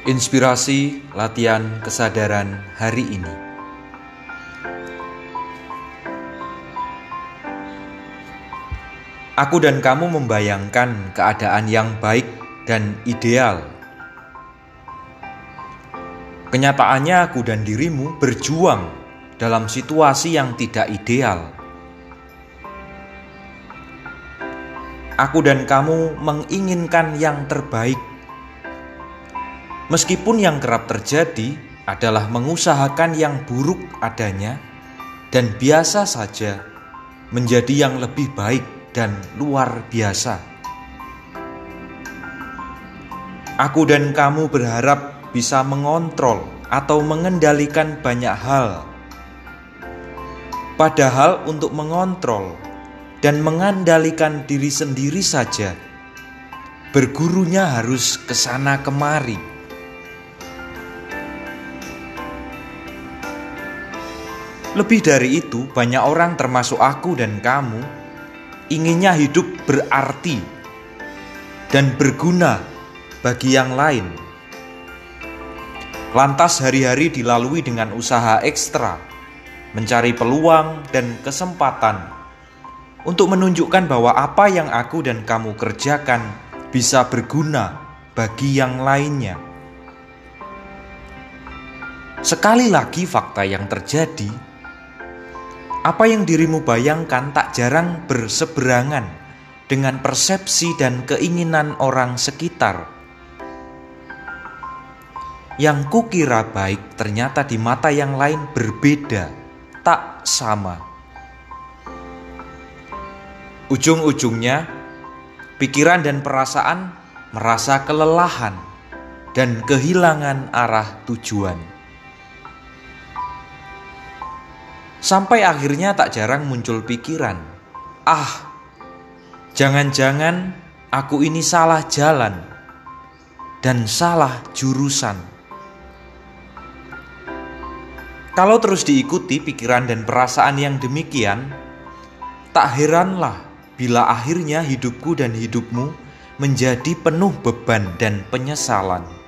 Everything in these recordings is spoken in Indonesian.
Inspirasi latihan kesadaran hari ini. Aku dan kamu membayangkan keadaan yang baik dan ideal. Kenyataannya, aku dan dirimu berjuang dalam situasi yang tidak ideal. Aku dan kamu menginginkan yang terbaik Meskipun yang kerap terjadi adalah mengusahakan yang buruk adanya dan biasa saja menjadi yang lebih baik dan luar biasa. Aku dan kamu berharap bisa mengontrol atau mengendalikan banyak hal. Padahal untuk mengontrol dan mengendalikan diri sendiri saja, bergurunya harus ke sana kemari Lebih dari itu, banyak orang termasuk aku dan kamu inginnya hidup berarti dan berguna bagi yang lain. Lantas hari-hari dilalui dengan usaha ekstra, mencari peluang dan kesempatan untuk menunjukkan bahwa apa yang aku dan kamu kerjakan bisa berguna bagi yang lainnya. Sekali lagi fakta yang terjadi apa yang dirimu bayangkan tak jarang berseberangan dengan persepsi dan keinginan orang sekitar. Yang kukira baik ternyata di mata yang lain berbeda, tak sama. Ujung-ujungnya, pikiran dan perasaan merasa kelelahan dan kehilangan arah tujuan. Sampai akhirnya tak jarang muncul pikiran, "Ah, jangan-jangan aku ini salah jalan dan salah jurusan." Kalau terus diikuti pikiran dan perasaan yang demikian, tak heranlah bila akhirnya hidupku dan hidupmu menjadi penuh beban dan penyesalan.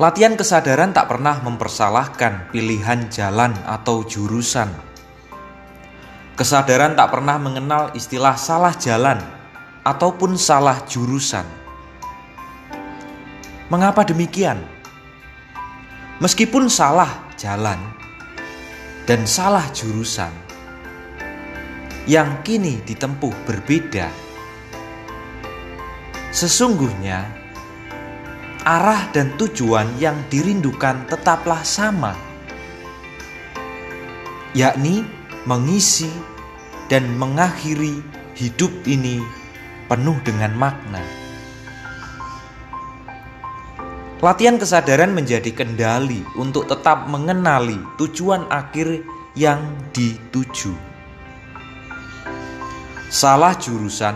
Latihan kesadaran tak pernah mempersalahkan pilihan jalan atau jurusan. Kesadaran tak pernah mengenal istilah salah jalan ataupun salah jurusan. Mengapa demikian? Meskipun salah jalan dan salah jurusan yang kini ditempuh berbeda, sesungguhnya arah dan tujuan yang dirindukan tetaplah sama, yakni mengisi dan mengakhiri hidup ini penuh dengan makna. Latihan kesadaran menjadi kendali untuk tetap mengenali tujuan akhir yang dituju. Salah jurusan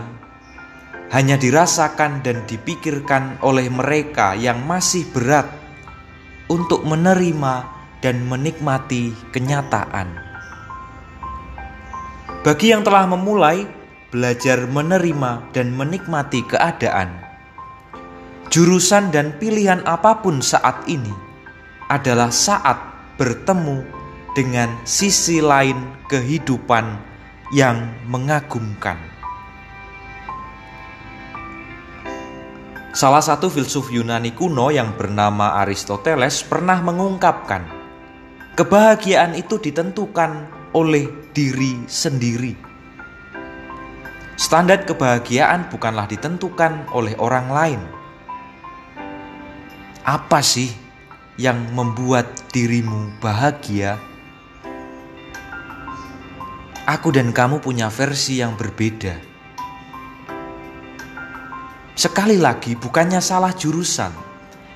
hanya dirasakan dan dipikirkan oleh mereka yang masih berat untuk menerima dan menikmati kenyataan. Bagi yang telah memulai belajar menerima dan menikmati keadaan, jurusan dan pilihan apa pun saat ini adalah saat bertemu dengan sisi lain kehidupan yang mengagumkan. Salah satu filsuf Yunani kuno yang bernama Aristoteles pernah mengungkapkan, kebahagiaan itu ditentukan oleh diri sendiri. Standar kebahagiaan bukanlah ditentukan oleh orang lain. Apa sih yang membuat dirimu bahagia? Aku dan kamu punya versi yang berbeda Sekali lagi, bukannya salah jurusan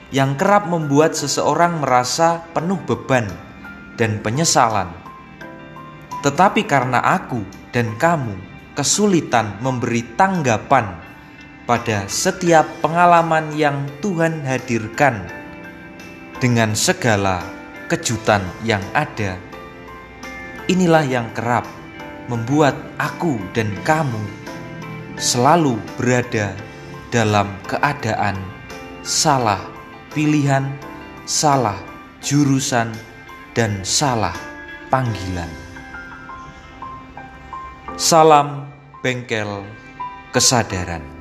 yang kerap membuat seseorang merasa penuh beban dan penyesalan, tetapi karena aku dan kamu kesulitan memberi tanggapan pada setiap pengalaman yang Tuhan hadirkan dengan segala kejutan yang ada. Inilah yang kerap membuat aku dan kamu selalu berada dalam keadaan salah pilihan, salah jurusan, dan salah panggilan. Salam bengkel kesadaran.